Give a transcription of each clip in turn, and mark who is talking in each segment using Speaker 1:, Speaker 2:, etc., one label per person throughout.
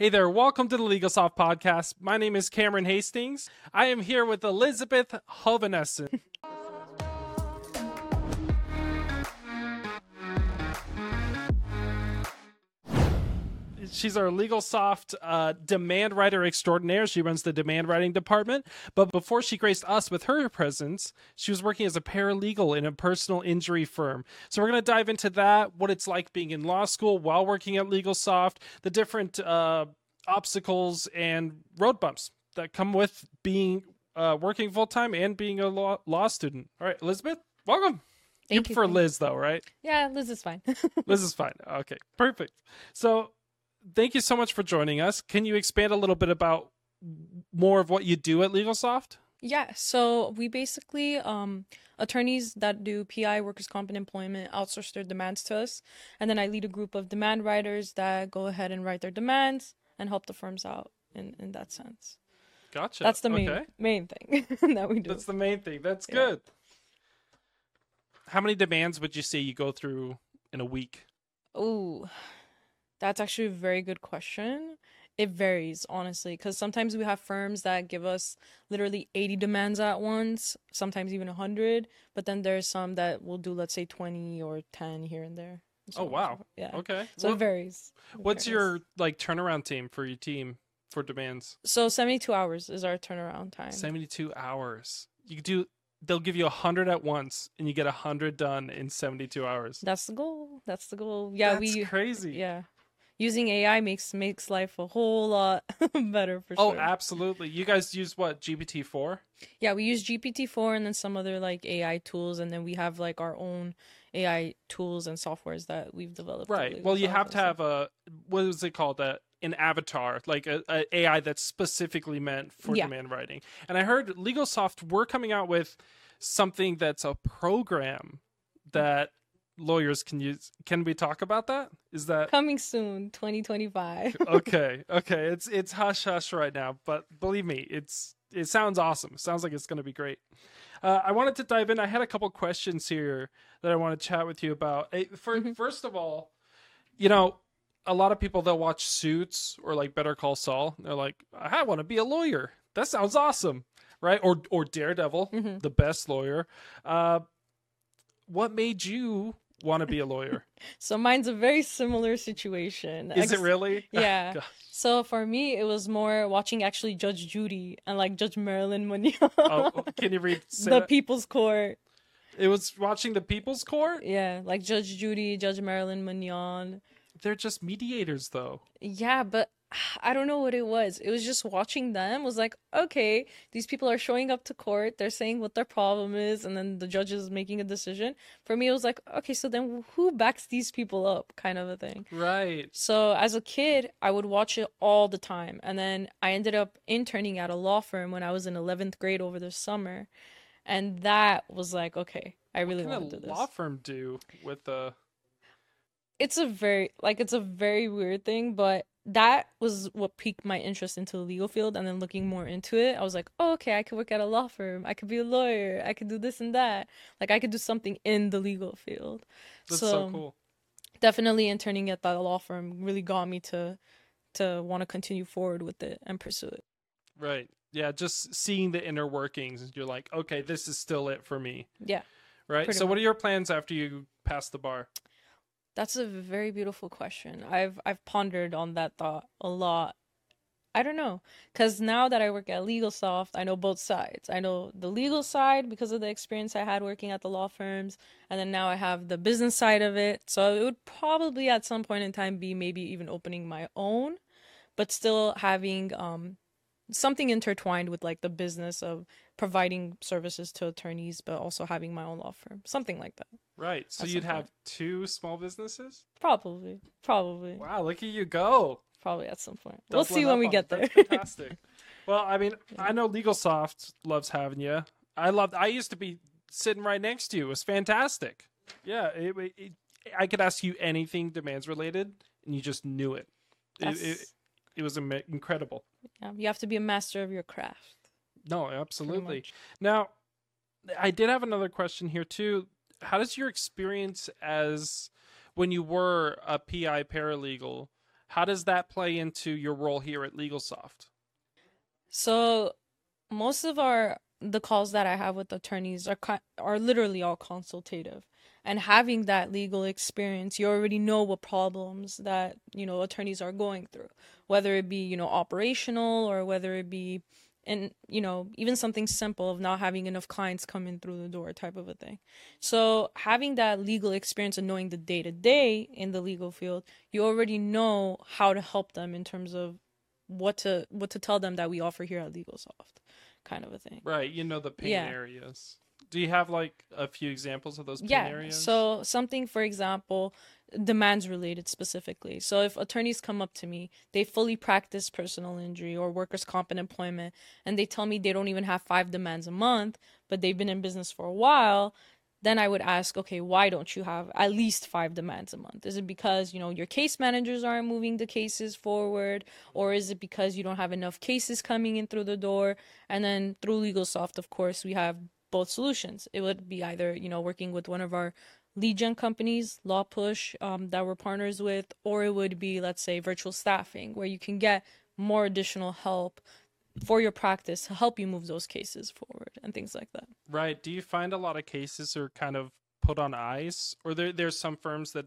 Speaker 1: Hey there, welcome to the LegalSoft podcast. My name is Cameron Hastings. I am here with Elizabeth Hovanesian. She's our LegalSoft uh, demand writer extraordinaire. She runs the demand writing department. But before she graced us with her presence, she was working as a paralegal in a personal injury firm. So we're going to dive into that, what it's like being in law school while working at LegalSoft, the different uh, obstacles and road bumps that come with being uh, working full time and being a law, law student. All right, Elizabeth, welcome.
Speaker 2: Thank
Speaker 1: you
Speaker 2: you,
Speaker 1: prefer
Speaker 2: thank-
Speaker 1: Liz though, right?
Speaker 2: Yeah, Liz is fine.
Speaker 1: Liz is fine. Okay, perfect. So, thank you so much for joining us. Can you expand a little bit about more of what you do at LegalSoft?
Speaker 2: yeah, so we basically um attorneys that do PI workers comp and employment outsource their demands to us, and then I lead a group of demand writers that go ahead and write their demands and help the firms out in in that sense.
Speaker 1: Gotcha.
Speaker 2: That's the main
Speaker 1: Okay.
Speaker 2: main thing that we do.
Speaker 1: That's the main thing. That's
Speaker 2: Yeah.
Speaker 1: good. How many demands would you say you go through in a week?
Speaker 2: Oh, that's actually a very good question. It varies, honestly, because sometimes we have firms that give us literally 80 demands at once, sometimes even 100, but then there's some that will do, let's say, 20 or 10 here and there. so
Speaker 1: Oh
Speaker 2: on and so
Speaker 1: wow.
Speaker 2: Yeah.
Speaker 1: Okay.
Speaker 2: So
Speaker 1: What-
Speaker 2: it varies. It
Speaker 1: what's
Speaker 2: varies.
Speaker 1: your like turnaround team for your team for demands?
Speaker 2: So 72 hours is our turnaround time.
Speaker 1: 72 hours. You could do they'll give you 100 at once and you get 100 done in 72 hours.
Speaker 2: That's the goal. That's the goal. Yeah,
Speaker 1: That's
Speaker 2: we
Speaker 1: crazy.
Speaker 2: yeah. Using AI makes makes life a whole lot better for
Speaker 1: Oh,
Speaker 2: sure.
Speaker 1: Oh, absolutely. You guys use what? GPT-4?
Speaker 2: Yeah, we use GPT-4 and then some other like AI tools, and then we have like our own AI tools and softwares that we've developed.
Speaker 1: Right. Well, you have to
Speaker 2: stuff.
Speaker 1: have a what is it called? A, an avatar, like a, a AI that's specifically meant for
Speaker 2: Yeah.
Speaker 1: demand writing. And I heard LegalSoft we're coming out with something that's a program that lawyers can use. Can we talk about that? Is that
Speaker 2: coming soon, 2025.
Speaker 1: okay? Okay. It's it's hush hush right now, but believe me, it's it sounds awesome. It sounds like it's going to be great. Uh, I wanted to dive in. I had a couple questions here that I want to chat with you about. For,
Speaker 2: Mhm.
Speaker 1: First of all, you know, a lot of people they'll watch Suits or like Better Call Saul. They're like, I want to be a lawyer. That sounds awesome, right? Or or Daredevil,
Speaker 2: Mhm.
Speaker 1: the best lawyer. Uh, what made you want to be a lawyer?
Speaker 2: so mine's a very similar situation.
Speaker 1: Is it
Speaker 2: Ex-
Speaker 1: really?
Speaker 2: Yeah. So for me, it was more watching actually Judge Judy and like Judge Marilyn Munoz,
Speaker 1: oh, oh can you read?
Speaker 2: the
Speaker 1: that?
Speaker 2: People's Court.
Speaker 1: It was watching the People's Court.
Speaker 2: Yeah, like Judge Judy, Judge Marilyn Munoz.
Speaker 1: They're just mediators, though.
Speaker 2: Yeah, but I don't know what it was. It was just watching them was like, okay, these people are showing up to court, they're saying what their problem is, and then the judge is making a decision. For me, it was like, okay, so then who backs these people up, kind of a thing.
Speaker 1: Right.
Speaker 2: So as a kid, I would watch it all the time, and then I ended up interning at a law firm when I was in eleventh grade over the summer, and that was like, okay, I really want to do this.
Speaker 1: A law firm do with the?
Speaker 2: it's a very like it's a very weird thing but that was what piqued my interest into the legal field and then looking more into it i was like oh, okay i could work at a law firm i could be a lawyer i could do this and that like i could do something in the legal field
Speaker 1: That's so,
Speaker 2: So-
Speaker 1: cool.
Speaker 2: definitely interning at that law firm really got me to to want to continue forward with it and pursue it
Speaker 1: Right. Yeah. Just seeing the inner workings, you're like, okay, this is still it for me.
Speaker 2: yeah
Speaker 1: Right. So, what are your plans after you pass the bar?
Speaker 2: That's a very beautiful question. I've I've pondered on that thought a lot. I don't know, cuz now that I work at LegalSoft, I know both sides. I know the legal side because of the experience I had working at the law firms, and then now I have the business side of it. So it would probably at some point in time be maybe even opening my own, but still having um something intertwined with like the business of providing services to attorneys but also having my own law firm. Something like that.
Speaker 1: Right. So you'd have
Speaker 2: point.
Speaker 1: two small businesses.
Speaker 2: Probably. Probably.
Speaker 1: Wow. Look at you go.
Speaker 2: Probably at some point. we'll see when we
Speaker 1: on
Speaker 2: get there.
Speaker 1: That's fantastic. well, I mean,
Speaker 2: Yeah.
Speaker 1: I know LegalSoft loves having you. I loved. I used to be sitting right next to you. It was fantastic. Yeah. It, it, it- I could ask you anything demands related, and you just knew it. It, it,
Speaker 2: That's-
Speaker 1: it was am- incredible.
Speaker 2: yeah, you have to be a master of your craft.
Speaker 1: No, absolutely. Now, I did have another question here too. How does your experience as when you were a PI paralegal, How does that play into your role here at LegalSoft?
Speaker 2: So most of our the calls that I have with attorneys are are literally all consultative. And having that legal experience, you already know what problems that, you know, attorneys are going through, whether it be, you know, operational or whether it be and you know even something simple of not having enough clients coming through the door type of a thing so having that legal experience and knowing the day to day in the legal field you already know how to help them in terms of what to what to tell them that we offer here at legalsoft kind of a thing
Speaker 1: Right, you know the pain
Speaker 2: Yeah.
Speaker 1: areas. Do you have like a few examples of those
Speaker 2: yeah
Speaker 1: areas?
Speaker 2: so something for example demands related specifically. So if attorneys come up to me they fully practice personal injury or workers comp and employment and they tell me they don't even have five demands a month but they've been in business for a while then i would ask okay why don't you have at least five demands a month? Is it because you know your case managers aren't moving the cases forward or is it because you don't have enough cases coming in through the door? And then through legalsoft of course we have both solutions it would be either you know working with one of our lead gen companies, Law Push, um, that we're partners with, or it would be, let's say, virtual staffing, where you can get more additional help for your practice to help you move those cases forward and things like that.
Speaker 1: Right. Do you find a lot of cases are kind of put on ice, or there there's some firms that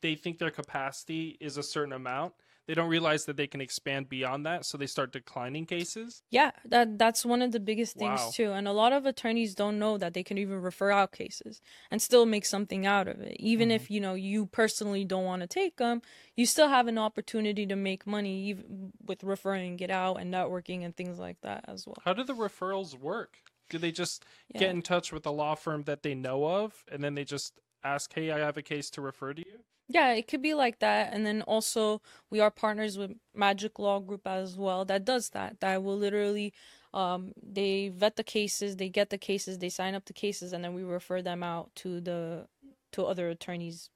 Speaker 1: they think their capacity is a certain amount. They don't realize that they can expand beyond that, so they start declining cases.
Speaker 2: Yeah, that that's one of the biggest things
Speaker 1: Wow.
Speaker 2: too. And a lot of attorneys don't know that they can even refer out cases and still make something out of it. Even if, mm-hmm. you know, you personally don't want to take them, you still have an opportunity to make money even with referring it out and networking and things like that as well.
Speaker 1: How do the referrals work? Do they just
Speaker 2: Yeah.
Speaker 1: get in touch with a law firm that they know of, and then they just ask, "Hey, I have a case to refer to you"?
Speaker 2: Yeah, it could be like that. And then also we are partners with Magic Law Group as well that does that. That will literally um they vet the cases, they get the cases, they sign up the cases and then we refer them out to the to other attorneys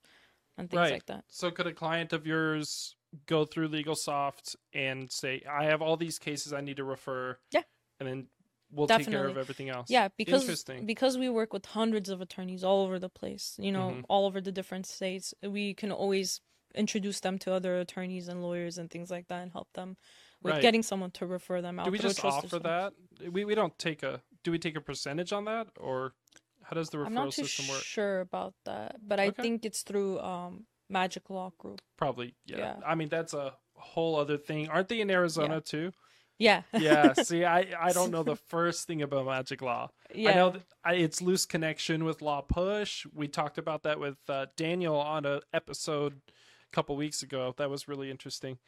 Speaker 2: and things
Speaker 1: right.
Speaker 2: like that.
Speaker 1: So could a client of yours go through LegalSoft and say, "I have all these cases I need to refer"?
Speaker 2: Yeah.
Speaker 1: And then we'll take care
Speaker 2: Definitely.
Speaker 1: of everything else.
Speaker 2: Yeah, because
Speaker 1: Interesting.
Speaker 2: because we work with hundreds of attorneys all over the place, you know,
Speaker 1: Mhm.
Speaker 2: all over the different states. We can always introduce them to other attorneys and lawyers and things like that and help them with
Speaker 1: Right.
Speaker 2: getting someone to refer them out.
Speaker 1: do we just offer that? We we don't take a. Do we take a percentage on that, or how does the referral
Speaker 2: I'm not too
Speaker 1: system work?
Speaker 2: sure about that, but I think it's through um Magic Law Group.
Speaker 1: Probably. Yeah.
Speaker 2: Yeah.
Speaker 1: I mean, that's a whole other thing. Aren't they in Arizona too?
Speaker 2: Yeah.
Speaker 1: Yeah. See, I I don't know the first thing about Magic Law.
Speaker 2: yeah.
Speaker 1: I know I, it's loose connection with Law Push. We talked about that with uh, Daniel on a episode a couple weeks ago. That was really interesting.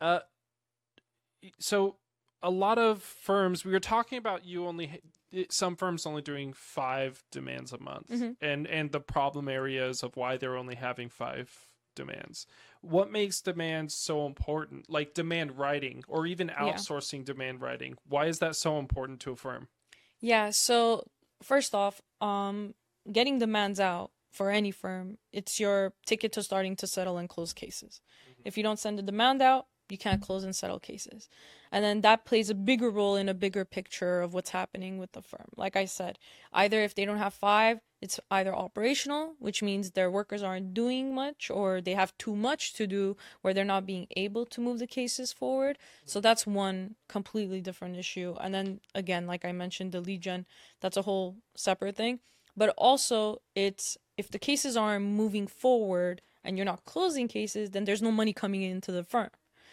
Speaker 1: Uh, so a lot of firms we were talking about you only some firms only doing five demands a month
Speaker 2: Mhm.
Speaker 1: and and the problem areas of why they're only having five demands. What makes demands so important? Like demand writing or even outsourcing demand writing. Why is that so important to a firm
Speaker 2: Yeah, so first off, um getting demands out for any firm, it's your ticket to starting to settle and close cases. If you don't send a demand out, you can't close and settle cases. And then that plays a bigger role in a bigger picture of what's happening with the firm. Like I said, either if they don't have five, it's either operational, which means their workers aren't doing much or they have too much to do where they're not being able to move the cases forward. So that's one completely different issue. And then again, like I mentioned, the lead gen, that's a whole separate thing. But also, it's if the cases aren't moving forward and you're not closing cases, then there's no money coming into the firm.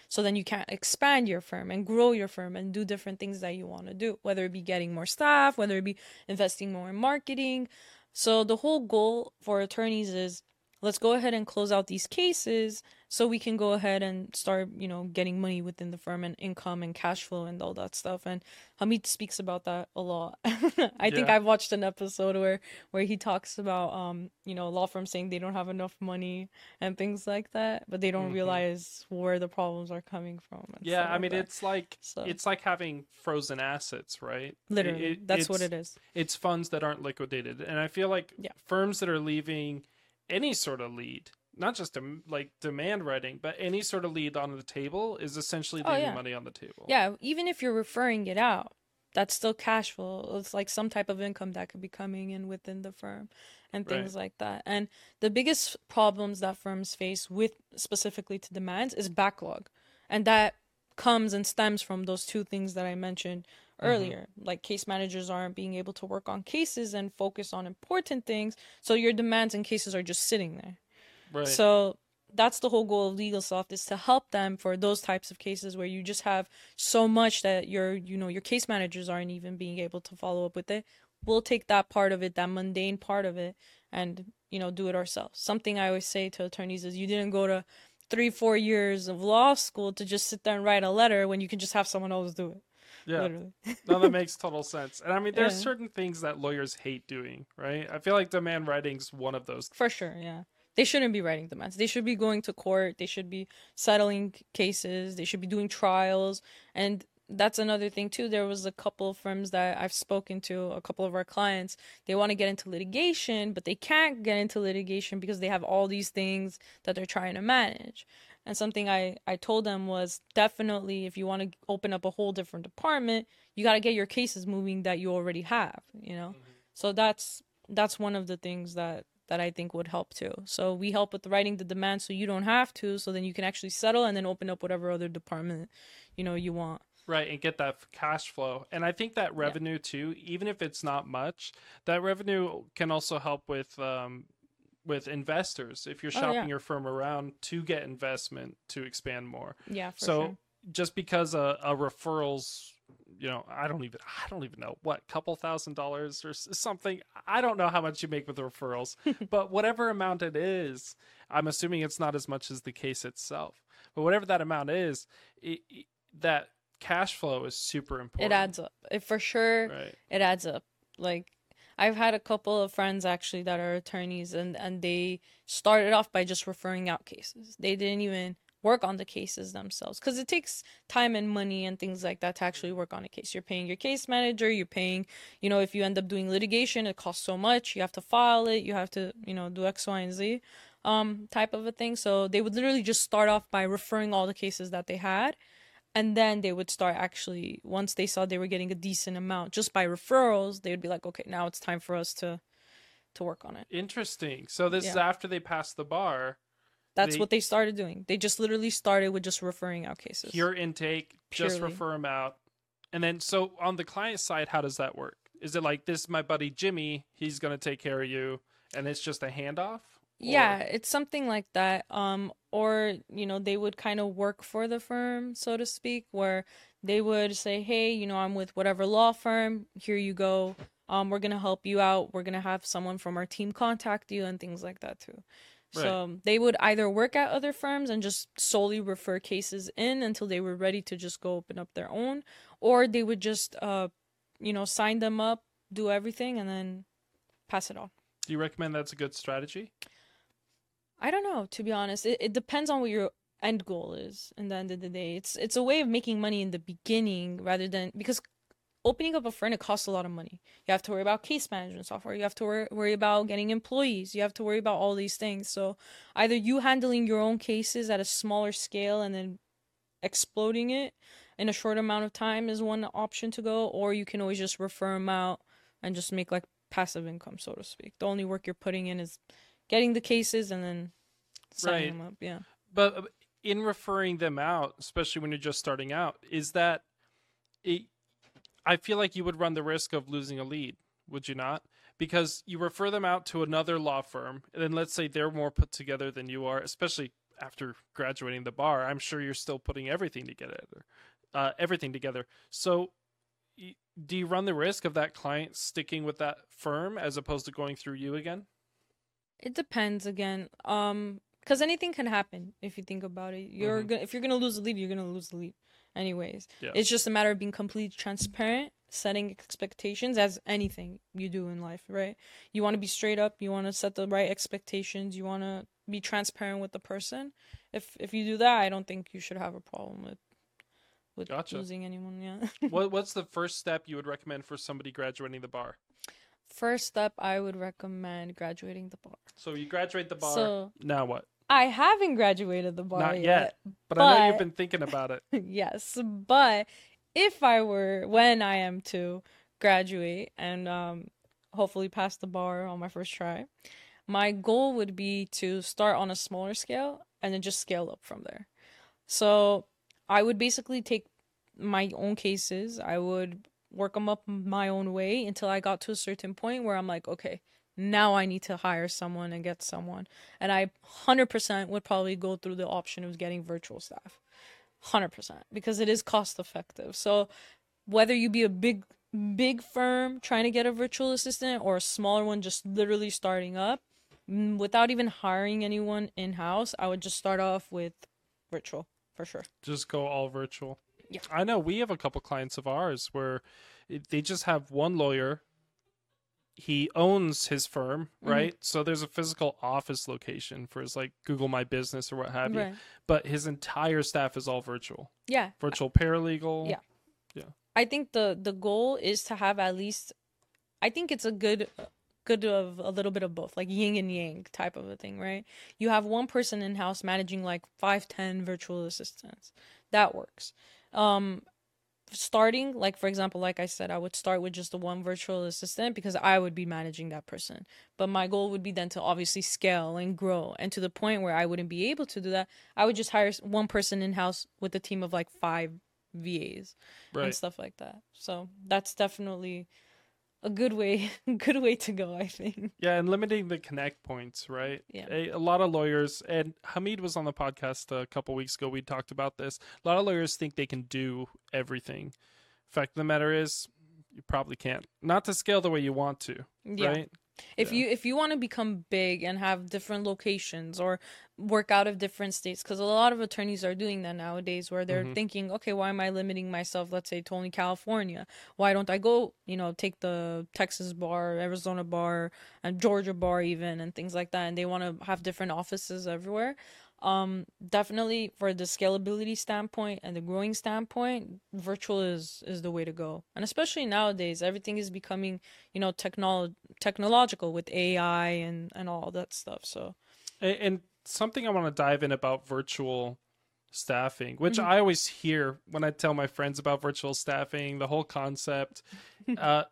Speaker 2: So then you can't expand your firm and grow your firm and do different things that you want to do, whether it be getting more staff, whether it be investing more in marketing. So the whole goal for attorneys is let's go ahead and close out these cases so we can go ahead and start, you know, getting money within the firm and income and cash flow and all that stuff. And Hamid speaks about that a lot. I think I've watched an episode where where he talks about um, you know, law firms saying they don't have enough money and things like that, but they don't
Speaker 1: Mhm.
Speaker 2: realize where the problems are coming from.
Speaker 1: yeah i mean it's like
Speaker 2: So-
Speaker 1: it's like having frozen assets right
Speaker 2: literally
Speaker 1: it-
Speaker 2: that's what it is.
Speaker 1: it's funds that aren't liquidated and i feel like
Speaker 2: Yeah.
Speaker 1: firms that are leaving any sort of lead not just dem- like demand writing but any sort of lead on the table is essentially
Speaker 2: Oh,
Speaker 1: leaving
Speaker 2: yeah.
Speaker 1: money on the table
Speaker 2: Yeah, even if you're referring it out, that's still cash flow. It's like some type of income that could be coming in within the firm and things
Speaker 1: Right.
Speaker 2: like that. And the biggest problems that firms face with specifically to demands is backlog. And that comes and stems from those two things that I mentioned Mm-hmm. earlier. Like case managers aren't being able to work on cases and focus on important things. So your demands and cases are just sitting there.
Speaker 1: Right.
Speaker 2: So that's the whole goal of legal soft is to help them for those types of cases where you just have so much that your you know your case managers aren't even being able to follow up with it. We'll take that part of it, that mundane part of it, and you know do it ourselves. Something I always say to attorneys is you didn't go to three four years of law school to just sit there and write a letter when you can just have someone else do it.
Speaker 1: Yeah. No, that makes total sense. And I mean, there's
Speaker 2: Yeah.
Speaker 1: certain things that lawyers hate doing, right? I feel like demand writing's one of those.
Speaker 2: For sure, yeah. They shouldn't be writing demands. They should be going to court. They should be settling cases. They should be doing trials. And that's another thing too. There was a couple of firms that I've spoken to, a couple of our clients. They want to get into litigation, but they can't get into litigation because they have all these things that they're trying to manage. And something I, I told them was definitely if you want to open up a whole different department, you got to get your cases moving that you already have, you know? So that's that's one of the things that that I think would help too. So we help with writing the demand so you don't have to, so then you can actually settle and then open up whatever other department, you know, you want.
Speaker 1: Right, and get that cash flow. And I think that revenue too, even if it's not much, that revenue can also help with um with investors if you're
Speaker 2: Oh,
Speaker 1: shopping
Speaker 2: yeah.
Speaker 1: your firm around to get investment to expand more.
Speaker 2: Yeah, for
Speaker 1: so
Speaker 2: sure.
Speaker 1: just because a, a referrals you know i don't even i don't even know what couple thousand dollars or something i don't know how much you make with referrals but whatever amount it is i'm assuming it's not as much as the case itself but whatever that amount is it, it- that cash flow is super important
Speaker 2: It adds up. It for sure
Speaker 1: right
Speaker 2: it adds up. Like I've had a couple of friends actually that are attorneys and and they started off by just referring out cases. They didn't even work on the cases themselves because it takes time and money and things like that to actually work on a case. You're paying your case manager, you're paying, you know, if you end up doing litigation, it costs so much. You have to file it, you have to, you know, do X, Y, and Z um type of a thing. So they would literally just start off by referring all the cases that they had and then they would start actually once they saw they were getting a decent amount just by referrals they would be like okay now it's time for us to to work on it.
Speaker 1: Interesting. So this is after they passed the bar
Speaker 2: that's
Speaker 1: They-
Speaker 2: what they started doing. They just literally started with just referring out cases.
Speaker 1: Pure intake just refer them out. And then so on the client side how does that work? Is it like this is my buddy jimmy he's going to take care of you and it's just a handoff
Speaker 2: yeah it's something like that um or you know they would kind of work for the firm so to speak where they would say hey you know i'm with whatever law firm here you go um we're gonna help you out we're gonna have someone from our team contact you and things like that too. So they would either work at other firms and just solely refer cases in until they were ready to just go open up their own or they would just uh you know sign them up do everything and then pass it on.
Speaker 1: Do you recommend that's a good strategy
Speaker 2: I don't know, to be honest. It, it depends on what your end goal is in the end of the day. It's it's a way of making money in the beginning rather than because opening up a firm it costs a lot of money. You have to worry about case management software. You have to worry, worry about getting employees. You have to worry about all these things. So either you handling your own cases at a smaller scale and then exploding it in a short amount of time is one option to go, or you can always just refer them out and just make like passive income, so to speak. The only work you're putting in is getting the cases and then signing
Speaker 1: Right.
Speaker 2: them up. Yeah.
Speaker 1: but uh, in referring them out especially when you're just starting out is that it, i feel like you would run the risk of losing a lead would you not because you refer them out to another law firm and then let's say they're more put together than you are especially after graduating the bar i'm sure you're still putting everything together uh, everything together so do you run the risk of that client sticking with that firm as opposed to going through you again
Speaker 2: It depends again. Um, because anything can happen if you think about it. You're
Speaker 1: Mhm.
Speaker 2: gonna if you're gonna lose the lead, you're gonna lose the lead, anyways.
Speaker 1: Yeah.
Speaker 2: It's just a matter of being completely transparent, setting expectations as anything you do in life, right? You want to be straight up. You want to set the right expectations. You want to be transparent with the person. If if you do that, I don't think you should have a problem with with
Speaker 1: Gotcha.
Speaker 2: losing anyone. Yeah.
Speaker 1: what, what's the first step you would recommend for somebody graduating the bar
Speaker 2: First step, I would recommend graduating the bar.
Speaker 1: So you graduate the bar.
Speaker 2: So
Speaker 1: now what?
Speaker 2: I haven't graduated the bar
Speaker 1: Not
Speaker 2: yet.
Speaker 1: yet. But, I know you've been thinking about it.
Speaker 2: yes, but if I were when I am to graduate and um hopefully pass the bar on my first try, my goal would be to start on a smaller scale and then just scale up from there. So I would basically take my own cases. I would work them up my own way until I got to a certain point where I'm like, okay, now I need to hire someone and get someone. And I 100% would probably go through the option of getting virtual staff. 100% because it is cost effective. So whether you be a big big firm trying to get a virtual assistant or a smaller one just literally starting up without even hiring anyone in house, I would just start off with virtual for sure.
Speaker 1: Just go all virtual.
Speaker 2: Yeah.
Speaker 1: I know we have a couple clients of ours where they just have one lawyer. He owns his firm,
Speaker 2: Mm-hmm.
Speaker 1: right? So there's a physical office location for his like Google My Business or what have you. But his entire staff is all virtual.
Speaker 2: Yeah.
Speaker 1: Virtual paralegal.
Speaker 2: Yeah. Yeah. I think the the goal is to have at least I think it's a good good of a little bit of both, like yin and yang type of a thing, right? You have one person in house managing like five, ten virtual assistants. That works. Um starting like for example like i said i would start with just the one virtual assistant because i would be managing that person. But my goal would be then to obviously scale and grow. And to the point where i wouldn't be able to do that i would just hire one person in house with a team of like five vas and stuff like that. So that's definitely a good way good way to go, I think.
Speaker 1: Yeah, and limiting the connect points, right?
Speaker 2: Yeah.
Speaker 1: A, a lot of lawyers, and Hamid was on the podcast a couple weeks ago. We talked about this. A lot of lawyers think they can do everything. Fact of the matter is, you probably can't. Not to scale the way you want to,
Speaker 2: Yeah.
Speaker 1: right?
Speaker 2: If
Speaker 1: Yeah.
Speaker 2: you if you want to become big and have different locations or work out of different states cuz a lot of attorneys are doing that nowadays where they're
Speaker 1: Mhm.
Speaker 2: thinking, okay, why am I limiting myself let's say to only California? Why don't I go, you know, take the Texas bar, Arizona bar, and Georgia bar even and things like that and they want to have different offices everywhere. Um definitely for the scalability standpoint and the growing standpoint, virtual is is the way to go. And especially nowadays everything is becoming you know technolo- technological with AI and and all that stuff. So
Speaker 1: And, and something I want to dive in about virtual staffing, which
Speaker 2: Mhm.
Speaker 1: I always hear when I tell my friends about virtual staffing, the whole concept. uh,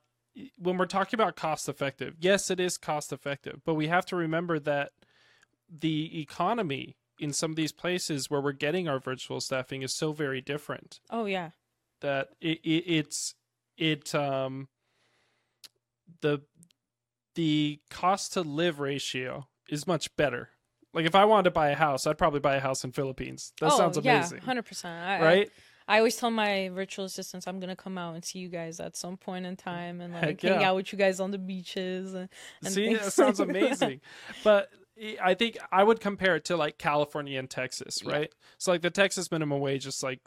Speaker 1: when we're talking about cost effective, yes, it is cost effective, but we have to remember that the economy in some of these places where we're getting our virtual staffing is so very different
Speaker 2: oh yeah,
Speaker 1: that it, it it's it um the the cost to live ratio is much better. Like if I wanted to buy a house, I'd probably buy a house in Philippines. That
Speaker 2: oh,
Speaker 1: sounds
Speaker 2: yeah,
Speaker 1: amazing,
Speaker 2: hundred percent.
Speaker 1: right?
Speaker 2: I, I always tell my virtual assistants I'm gonna come out and see you guys at some point in time and like
Speaker 1: Heck
Speaker 2: hang out with you guys on the beaches and, and
Speaker 1: See, that sounds
Speaker 2: like that.
Speaker 1: amazing. But I think I would compare it to like California and Texas,
Speaker 2: Yeah.
Speaker 1: right? So like the Texas minimum wage is like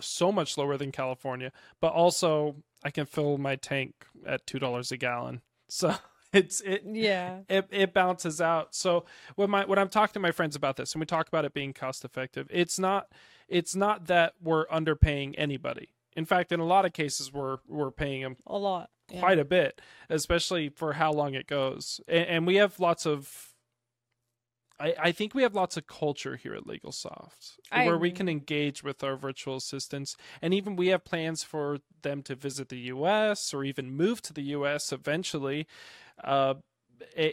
Speaker 1: so much lower than California, but also I can fill my tank at two dollars a gallon. So it's it
Speaker 2: Yeah,
Speaker 1: it, it balances out. So when my when I'm talking to my friends about this and we talk about it being cost effective, it's not it's not that we're underpaying anybody. In fact, in a lot of cases, we're we're paying them
Speaker 2: a lot. Yeah.
Speaker 1: quite a bit, especially for how long it goes. And, and we have lots of. I, I think we have lots of culture here at LegalSoft
Speaker 2: I
Speaker 1: where we can engage with our virtual assistants, and even we have plans for them to visit the U.S. or even move to the U.S. eventually. Uh,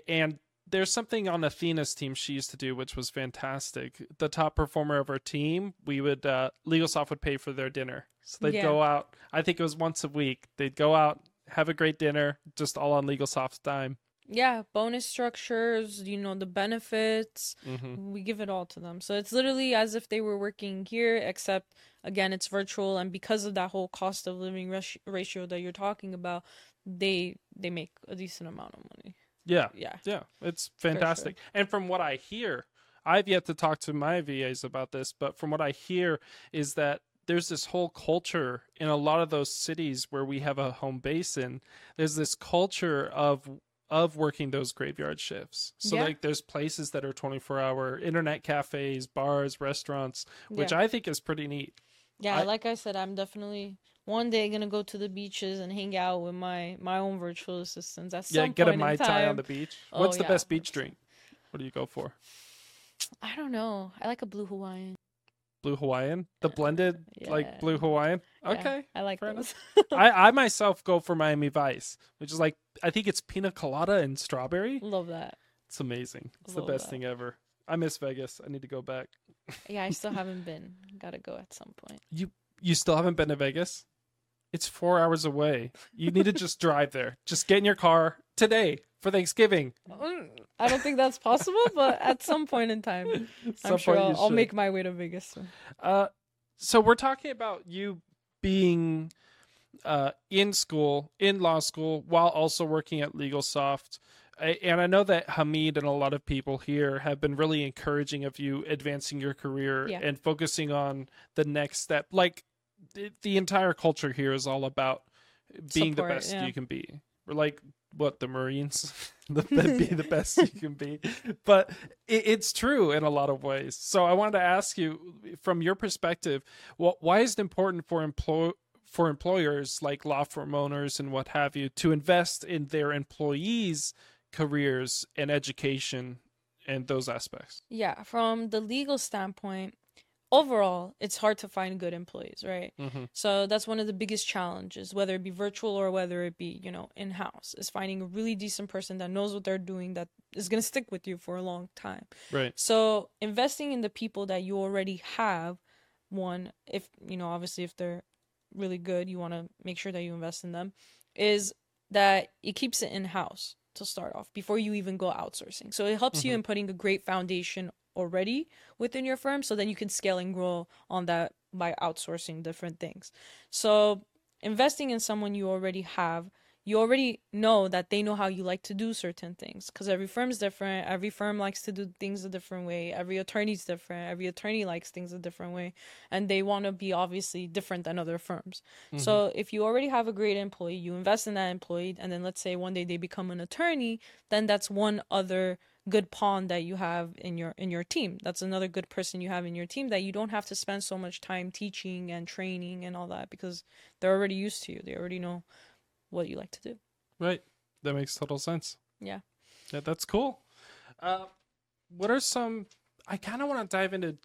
Speaker 1: and there's something on Athena's team she used to do, which was fantastic. The top performer of her team, we would uh, LegalSoft would pay for their dinner, so they'd
Speaker 2: Yeah.
Speaker 1: go out. I think it was once a week. They'd go out, have a great dinner, just all on LegalSoft's dime.
Speaker 2: Yeah, bonus structures, you know, the benefits.
Speaker 1: hmm
Speaker 2: we give it all to them. So it's literally as if they were working here, except again, it's virtual, and because of that whole cost of living rat- ratio that you're talking about, they they make a decent amount of money.
Speaker 1: Yeah,
Speaker 2: Yeah,
Speaker 1: yeah, it's fantastic. And from what I hear, I've yet to talk to my VAs about this, but from what I hear is that there's this whole culture in a lot of those cities where we have a home base in. There's this culture of of working those graveyard shifts. So
Speaker 2: Yeah.
Speaker 1: like there's places that are 24 hour internet cafes, bars, restaurants, which
Speaker 2: yeah,
Speaker 1: I think is pretty neat.
Speaker 2: Yeah.
Speaker 1: I-
Speaker 2: like I said, I'm definitely one day gonna go to the beaches and hang out with my my own virtual assistants. At
Speaker 1: yeah, get a mai tai on the beach.
Speaker 2: Oh,
Speaker 1: What's the
Speaker 2: yeah,
Speaker 1: best beach drink? What do you go for?
Speaker 2: I don't know. I like a blue Hawaiian.
Speaker 1: blue Hawaiian, the blended
Speaker 2: yeah.
Speaker 1: like blue Hawaiian.
Speaker 2: Yeah,
Speaker 1: Okay,
Speaker 2: I like those.
Speaker 1: I I myself go for Miami Vice, which is like I think it's pina colada and strawberry.
Speaker 2: Love that.
Speaker 1: It's amazing. It's the best
Speaker 2: that.
Speaker 1: thing ever. I miss Vegas. I need to go back.
Speaker 2: Yeah, I still haven't been. Gotta go at some point.
Speaker 1: You you still haven't been to Vegas? It's four hours away. You need to just drive there. Just get in your car today for Thanksgiving.
Speaker 2: Mm, I don't think that's possible, but at some point in time,
Speaker 1: Some
Speaker 2: I'm sure I'll, I'll make my way to Vegas soon.
Speaker 1: Uh, so we're talking about you being uh, in school, in law school, while also working at LegalSoft. I- And I know that Hamid and a lot of people here have been really encouraging of you advancing your career
Speaker 2: Yeah.
Speaker 1: and focusing on the next step. Like the, the entire culture here is all about being
Speaker 2: Support,
Speaker 1: the best
Speaker 2: yeah.
Speaker 1: you can be. We're like what the Marines, the be the best you can be. But it, it's true in a lot of ways. So I wanted to ask you, from your perspective, wh- why is it important for employ for employers like law firm owners and what have you to invest in their employees' careers and education and those aspects?
Speaker 2: Yeah, from the legal standpoint, overall, it's hard to find good employees, right?
Speaker 1: Mm-hmm.
Speaker 2: So that's one of the biggest challenges, whether it be virtual or whether it be, you know, in house, is finding a really decent person that knows what they're doing that is going to stick with you for a long time.
Speaker 1: Right.
Speaker 2: So investing in the people that you already have, one, if, you know, obviously if they're really good, you want to make sure that you invest in them, is that it keeps it in house to start off before you even go outsourcing. So it helps you
Speaker 1: Mhm.
Speaker 2: in putting a great foundation already within your firm so then you can scale and grow on that by outsourcing different things. So investing in someone you already have, you already know that they know how you like to do certain things because every firm's different. Every firm likes to do things a different way. Every attorney's different. Every attorney likes things a different way and they want to be obviously different than other firms. So mm-hmm. if you already have a great employee, you invest in that employee and then let's say one day they become an attorney, then that's one other good pawn that you have in your in your team. That's another good person you have in your team that you don't have to spend so much time teaching and training and all that because they're already used to you. They already know what you like to do.
Speaker 1: Right. That makes total sense.
Speaker 2: Yeah.
Speaker 1: Yeah, that's cool. Uh, what are some? I kind of want to dive into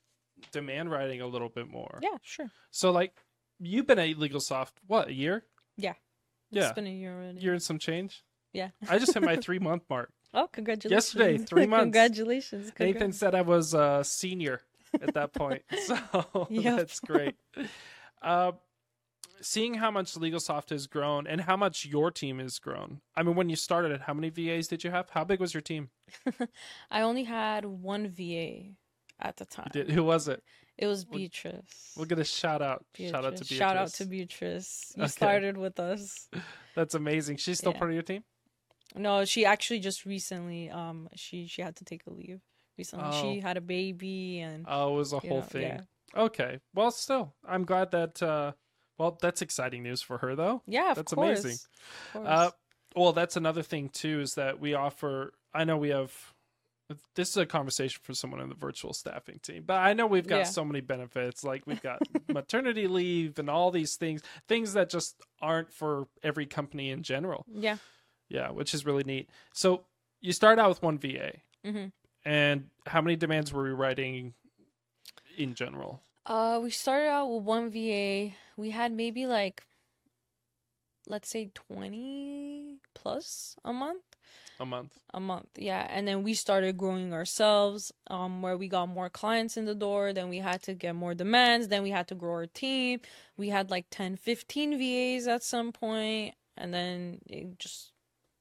Speaker 1: demand writing a little bit more.
Speaker 2: Yeah, sure.
Speaker 1: So, like, you've been at LegalSoft what a year?
Speaker 2: Yeah.
Speaker 1: Yeah.
Speaker 2: It's been a year already.
Speaker 1: You're in some change.
Speaker 2: Yeah.
Speaker 1: I just hit my three month mark.
Speaker 2: Oh, congratulations.
Speaker 1: Yesterday, three months.
Speaker 2: Congratulations.
Speaker 1: Nathan said I was a senior at that point, so
Speaker 2: Yep.
Speaker 1: that's great. Uh, seeing how much LegalSoft has grown and how much your team has grown. I mean, when you started it, how many VAs did you have? How big was your team?
Speaker 2: I only had one VA at the time.
Speaker 1: Did, who was it?
Speaker 2: It was
Speaker 1: We'll-
Speaker 2: Beatrice.
Speaker 1: We'll get a shout out. Shout out to
Speaker 2: Beatrice.
Speaker 1: Beatrice.
Speaker 2: Shout out to Beatrice. You
Speaker 1: Okay.
Speaker 2: started with us.
Speaker 1: That's amazing. She's still
Speaker 2: Yeah.
Speaker 1: part of your team.
Speaker 2: No, she actually just recently um she she had to take a leave recently.
Speaker 1: Oh.
Speaker 2: She had a baby and
Speaker 1: Oh, it was a whole
Speaker 2: know,
Speaker 1: thing.
Speaker 2: yeah.
Speaker 1: Okay. Well, still, I'm glad that. Uh, well, that's exciting news for her, though.
Speaker 2: Yeah, of
Speaker 1: That's
Speaker 2: course.
Speaker 1: amazing. Uh, well, that's another thing too is that we offer. I know we have. This is a conversation for someone in the virtual staffing team, but I know we've got
Speaker 2: Yeah.
Speaker 1: so many benefits. Like we've got maternity leave and all these things, things that just aren't for every company in general.
Speaker 2: yeah.
Speaker 1: Yeah, which is really neat. So you start out with one VA,
Speaker 2: hmm
Speaker 1: and how many demands were we writing in general?
Speaker 2: Uh we started out with one VA. We had maybe like let's say 20 plus a month.
Speaker 1: A month.
Speaker 2: a month yeah and then we started growing ourselves um where we got more clients in the door then we had to get more demands then we had to grow our team we had like 10 15 vas at some point and then it just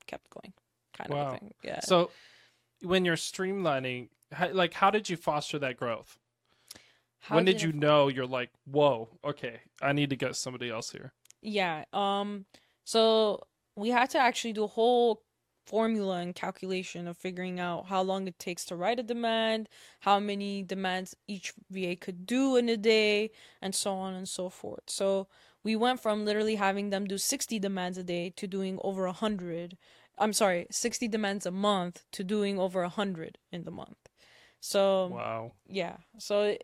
Speaker 2: kept going kind of
Speaker 1: Wow.
Speaker 2: a thing yeah
Speaker 1: So when you're streamlining, how, like how did you foster that growth?
Speaker 2: How
Speaker 1: when did
Speaker 2: I
Speaker 1: you know you're like, whoa, okay, I need to get somebody else here?
Speaker 2: Yeah. Um. So we had to actually do a whole formula and calculation of figuring out how long it takes to write a demand, how many demands each VA could do in a day, and so on and so forth. So we went from literally having them do 60 demands a day to doing over 100. I'm sorry, 60 demands a month to doing over 100 in the month. So
Speaker 1: Wow.
Speaker 2: yeah so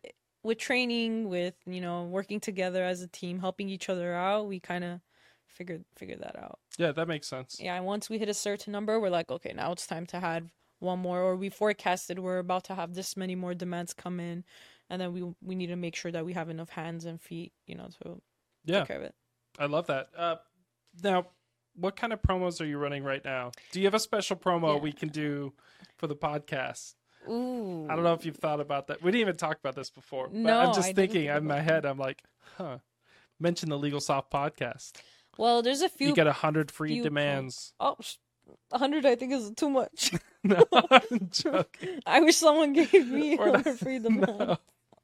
Speaker 2: with training with you know working together as a team helping each other out we kind of figured figured that out
Speaker 1: Yeah, that makes sense.
Speaker 2: yeah and once we hit a certain number we're like okay now it's time to have one more or we forecasted we're about to have this many more demands come in and then we we need to make sure that we have enough hands and feet, you know, to
Speaker 1: Yeah,
Speaker 2: take care of it.
Speaker 1: I love that. Uh, now, what kind of promos are you running right now? Do you have a special promo
Speaker 2: Yeah.
Speaker 1: we can do for the podcast?
Speaker 2: Ooh.
Speaker 1: I don't know if you've thought about that. We didn't even talk about this before. But
Speaker 2: No,
Speaker 1: I'm just
Speaker 2: didn't
Speaker 1: thinking
Speaker 2: think
Speaker 1: in my head, I'm like, huh. Mention the Legal Soft podcast.
Speaker 2: Well, there's a few.
Speaker 1: you get a hundred free demands.
Speaker 2: oh, sh- a hundred I think is too much.
Speaker 1: no, I'm joking.
Speaker 2: I wish someone gave me a hundred free demand.
Speaker 1: No.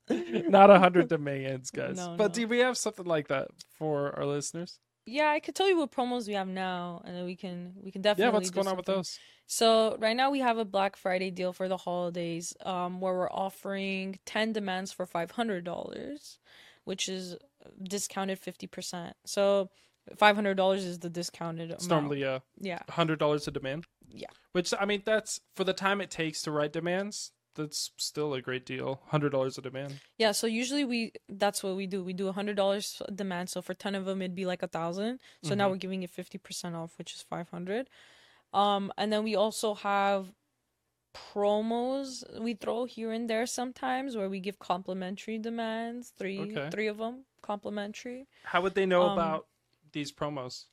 Speaker 1: Not a hundred demands, guys.
Speaker 2: No,
Speaker 1: but do we have something like that for our listeners?
Speaker 2: Yeah, I could tell you what promos we have now, and then we can we can definitely.
Speaker 1: yeah, what's going on with those?
Speaker 2: So right now we have a Black Friday deal for the holidays, um, where we're offering ten demands for five hundred dollars, which is discounted fifty percent. So five hundred dollars is the discounted
Speaker 1: It's
Speaker 2: amount.
Speaker 1: normally uh
Speaker 2: yeah,
Speaker 1: hundred dollars a demand.
Speaker 2: Yeah.
Speaker 1: Which I mean, that's for the time it takes to write demands. That's still a great deal. Hundred dollars a demand.
Speaker 2: yeah. So usually we that's what we do. We do a hundred dollars demand. So for ten of them, it'd be like a thousand. So now
Speaker 1: Mhm.
Speaker 2: we're giving it fifty percent off, which is five hundred. Um, and then we also have promos we throw here and there sometimes where we give complimentary demands three
Speaker 1: Okay.
Speaker 2: three of them complimentary
Speaker 1: How would they know
Speaker 2: Um,
Speaker 1: about these promos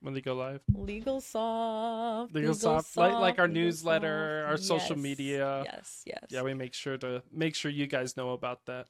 Speaker 1: when they go live?
Speaker 2: legal soft
Speaker 1: Legal Soft, like- like our
Speaker 2: Legal
Speaker 1: newsletter,
Speaker 2: Soft.
Speaker 1: our social
Speaker 2: Yes,
Speaker 1: media.
Speaker 2: yes yes
Speaker 1: Yeah, we make sure to make sure you guys know about that.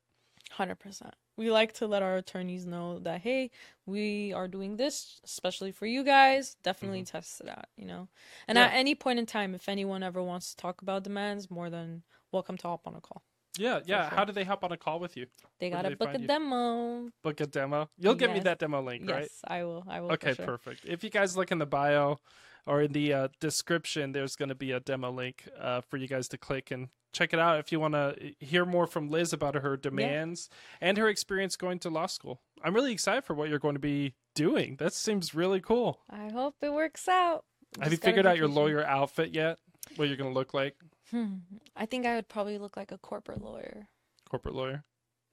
Speaker 2: 100% we like to let our attorneys know that hey we are doing this especially for you guys definitely test it out you know and
Speaker 1: Mm-hmm. Yeah.
Speaker 2: at any point in time if anyone ever wants to talk about demands more than welcome to hop on a call
Speaker 1: Yeah, yeah.
Speaker 2: sure.
Speaker 1: How do they hop on a call with you?
Speaker 2: they gotta book a
Speaker 1: you?
Speaker 2: demo
Speaker 1: Book a demo. You'll give me that demo link, right?
Speaker 2: yes i will i will
Speaker 1: Okay,
Speaker 2: sure.
Speaker 1: perfect. If you guys look in the bio or in the uh, description, there's going to be a demo link uh, for you guys to click and check it out if you want to hear more from Liz about her demands and her experience going to law school. I'm really excited for what you're going to be doing. That seems really cool.
Speaker 2: I hope it works out.
Speaker 1: Have you
Speaker 2: Just
Speaker 1: figured out your lawyer outfit yet? What you're going to look like?
Speaker 2: Hmm. I think I would probably look like a corporate lawyer.
Speaker 1: Corporate lawyer?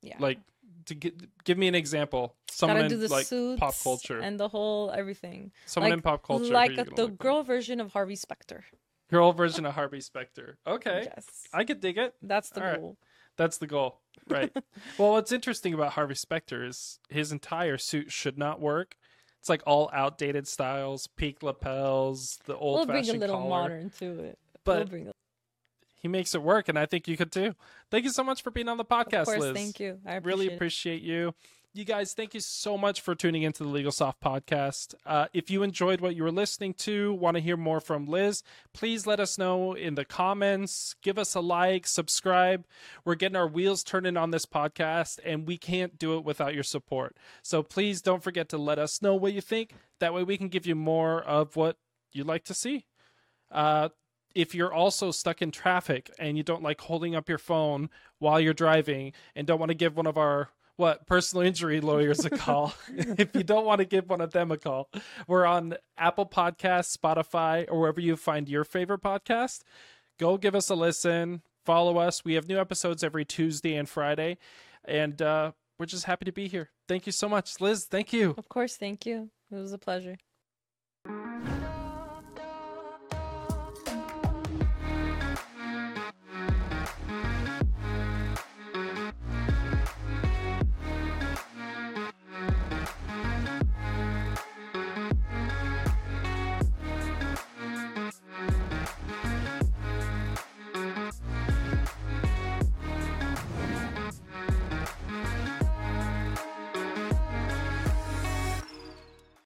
Speaker 2: Yeah.
Speaker 1: Like, to get, give me an example. Someone
Speaker 2: Gotta do
Speaker 1: in like
Speaker 2: suits
Speaker 1: pop culture.
Speaker 2: and the whole everything.
Speaker 1: Someone in
Speaker 2: like-
Speaker 1: pop culture.
Speaker 2: like a, the
Speaker 1: look like?
Speaker 2: girl version of Harvey Specter.
Speaker 1: girl version of Harvey Specter. Okay.
Speaker 2: Yes.
Speaker 1: I could dig it.
Speaker 2: That's the
Speaker 1: All right.
Speaker 2: goal.
Speaker 1: That's the goal. Right. well, what's interesting about Harvey Specter is his entire suit should not work. It's like all outdated styles, peak lapels, the old
Speaker 2: We'll
Speaker 1: old
Speaker 2: bring a little
Speaker 1: collar.
Speaker 2: modern to it.
Speaker 1: But
Speaker 2: we'll bring a,
Speaker 1: he makes it work, and I think you could too. Thank you so much for being on the podcast,
Speaker 2: of course,
Speaker 1: Liz.
Speaker 2: thank you. I
Speaker 1: really
Speaker 2: appreciate it.
Speaker 1: you. You guys, thank you so much for tuning into the Legal Soft podcast. Uh, if you enjoyed what you were listening to, want to hear more from Liz, please let us know in the comments. Give us a like, subscribe. We're getting our wheels turning on this podcast, and we can't do it without your support. So please don't forget to let us know what you think. That way, we can give you more of what you'd like to see. Uh, if you're also stuck in traffic and you don't like holding up your phone while you're driving and don't want to give one of our what personal injury lawyers a call if you don't want to give one of them a call we're on apple podcasts spotify or wherever you find your favorite podcast. Go give us a listen follow us. We have new episodes every tuesday and friday and uh, we're just happy to be here. Thank you so much. Liz thank you.
Speaker 2: Of course, thank you. It was a pleasure.